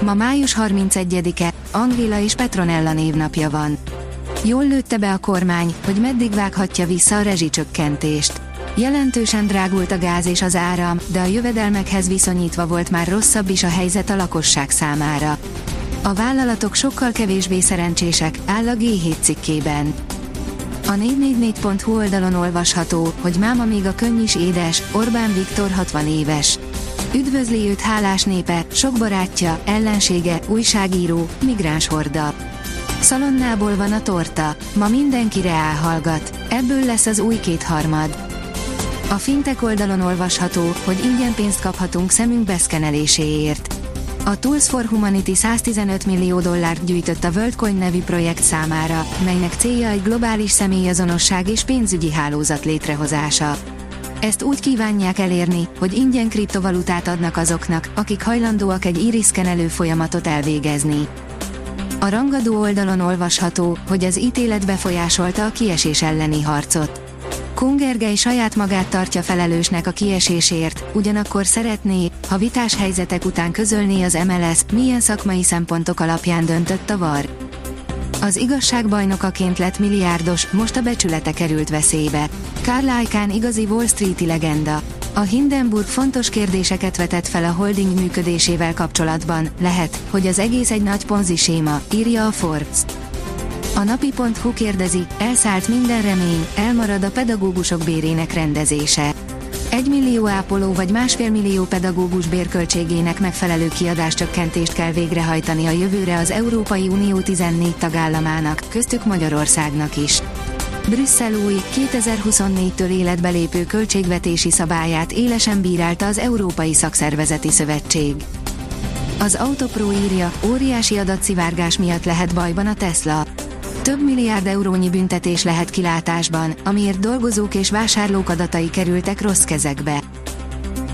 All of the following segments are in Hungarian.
Ma május 31-e, Angéla és Petronella névnapja van. Jól lőtte be a kormány, hogy meddig vághatja vissza a rezsicsökkentést. Jelentősen drágult a gáz és az áram, de a jövedelmekhez viszonyítva volt már rosszabb is a helyzet a lakosság számára. A vállalatok sokkal kevésbé szerencsések, áll a G7 cikkében. A 444.hu oldalon olvasható, hogy máma még a könny is édes, Orbán Viktor 60 éves. Üdvözli őt hálás népe, sok barátja, ellensége, újságíró, migráns horda. Szalonnából van a torta, ma mindenki reál ebből lesz az új kétharmad. A fintek oldalon olvasható, hogy ingyen pénzt kaphatunk szemünk beszkeneléséért. A Tools for Humanity 115 millió dollárt gyűjtött a WorldCoin nevű projekt számára, melynek célja egy globális személyazonosság és pénzügyi hálózat létrehozása. Ezt úgy kívánják elérni, hogy ingyen kriptovalutát adnak azoknak, akik hajlandóak egy iriszkenelő folyamatot elvégezni. A rangadó oldalon olvasható, hogy az ítélet befolyásolta a kiesés elleni harcot. Kungergely saját magát tartja felelősnek a kiesésért, ugyanakkor szeretné, ha vitás helyzetek után közölné az MLS, milyen szakmai szempontok alapján döntött a VAR. Az igazságbajnokaként lett milliárdos, most a becsülete került veszélybe. Karl Icahn igazi Wall Street-i legenda. A Hindenburg fontos kérdéseket vetett fel a holding működésével kapcsolatban, lehet, hogy az egész egy nagy ponzi séma, írja a Forbes. A napi.hu kérdezi, elszállt minden remény, elmarad a pedagógusok bérének rendezése. Egy millió ápoló vagy másfél millió pedagógus bérköltségének megfelelő kiadáscsökkentést kell végrehajtani a jövőre az Európai Unió 14 tagállamának, köztük Magyarországnak is. Brüsszel új, 2024-től életbe lépő költségvetési szabályát élesen bírálta az Európai Szakszervezeti Szövetség. Az Autopro írja, óriási adatszivárgás miatt lehet bajban a Tesla. Több milliárd eurónyi büntetés lehet kilátásban, amiért dolgozók és vásárlók adatai kerültek rossz kezekbe.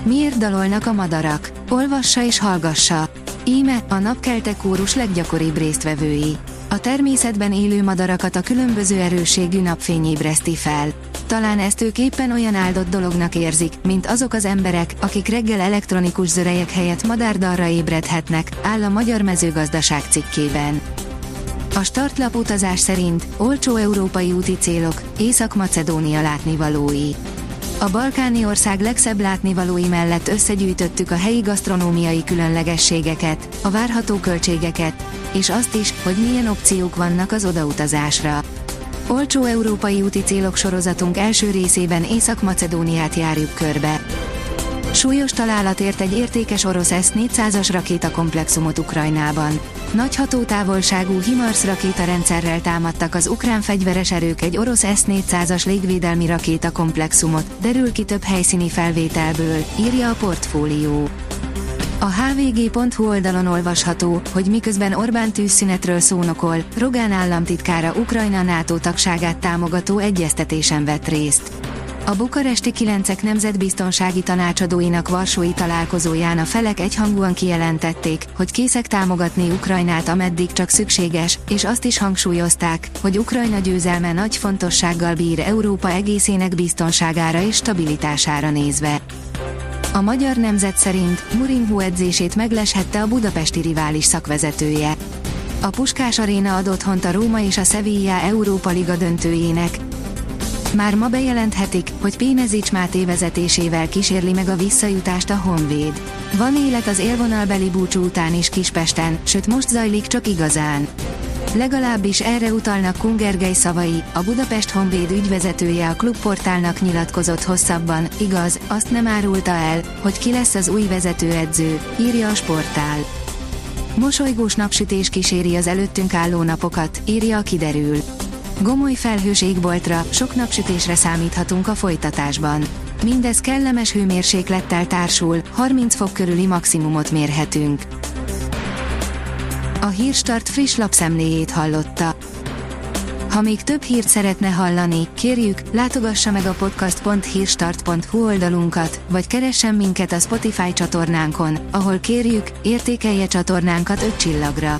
Miért dalolnak a madarak? Olvassa és hallgassa. Íme a napkelte kórus leggyakoribb résztvevői. A természetben élő madarakat a különböző erősségű napfény ébreszti fel. Talán ezt ők éppen olyan áldott dolognak érzik, mint azok az emberek, akik reggel elektronikus zörejek helyett madárdalra ébredhetnek, áll a Magyar Mezőgazdaság cikkében. A startlap utazás szerint olcsó európai úti célok, Észak-Macedónia látnivalói. A balkáni ország legszebb látnivalói mellett összegyűjtöttük a helyi gasztronómiai különlegességeket, a várható költségeket, és azt is, hogy milyen opciók vannak az odautazásra. Olcsó európai úti célok sorozatunk első részében Észak-Macedóniát járjuk körbe. Súlyos találat ért egy értékes orosz S-400-as rakétakomplexumot Ukrajnában. Nagy hatótávolságú HIMARS rakétarendszerrel támadtak az ukrán fegyveres erők egy orosz S-400-as légvédelmi rakétakomplexumot, derül ki több helyszíni felvételből, írja a portfólió. A hvg.hu oldalon olvasható, hogy miközben Orbán tűzszünetről szónokol, Rogán államtitkára Ukrajna NATO tagságát támogató egyeztetésen vett részt. A bukaresti kilencek nemzetbiztonsági tanácsadóinak Varsói találkozóján a felek egyhangúan kijelentették, hogy készek támogatni Ukrajnát ameddig csak szükséges, és azt is hangsúlyozták, hogy Ukrajna győzelme nagy fontossággal bír Európa egészének biztonságára és stabilitására nézve. A magyar nemzet szerint Mourinho edzését megleshette a budapesti rivális szakvezetője. A Puskás Aréna ad otthont a Róma és a Sevilla Európa Liga döntőjének, már ma bejelenthetik, hogy Pénezics Máté vezetésével kísérli meg a visszajutást a Honvéd. Van élet az élvonalbeli búcsú után is Kispesten, sőt most zajlik csak igazán. Legalábbis erre utalnak Kungergely szavai, a Budapest Honvéd ügyvezetője a klubportálnak nyilatkozott hosszabban, igaz, azt nem árulta el, hogy ki lesz az új vezetőedző, írja a sportál. Mosolygós napsütés kíséri az előttünk álló napokat, írja a kiderül. Gomoly felhős égboltra, sok napsütésre számíthatunk a folytatásban. Mindez kellemes hőmérséklettel társul, 30 fok körüli maximumot mérhetünk. A Hírstart friss lapszemléjét hallotta. Ha még több hírt szeretne hallani, kérjük, látogassa meg a podcast.hírstart.hu oldalunkat, vagy keressen minket a Spotify csatornánkon, ahol kérjük, értékelje csatornánkat 5 csillagra.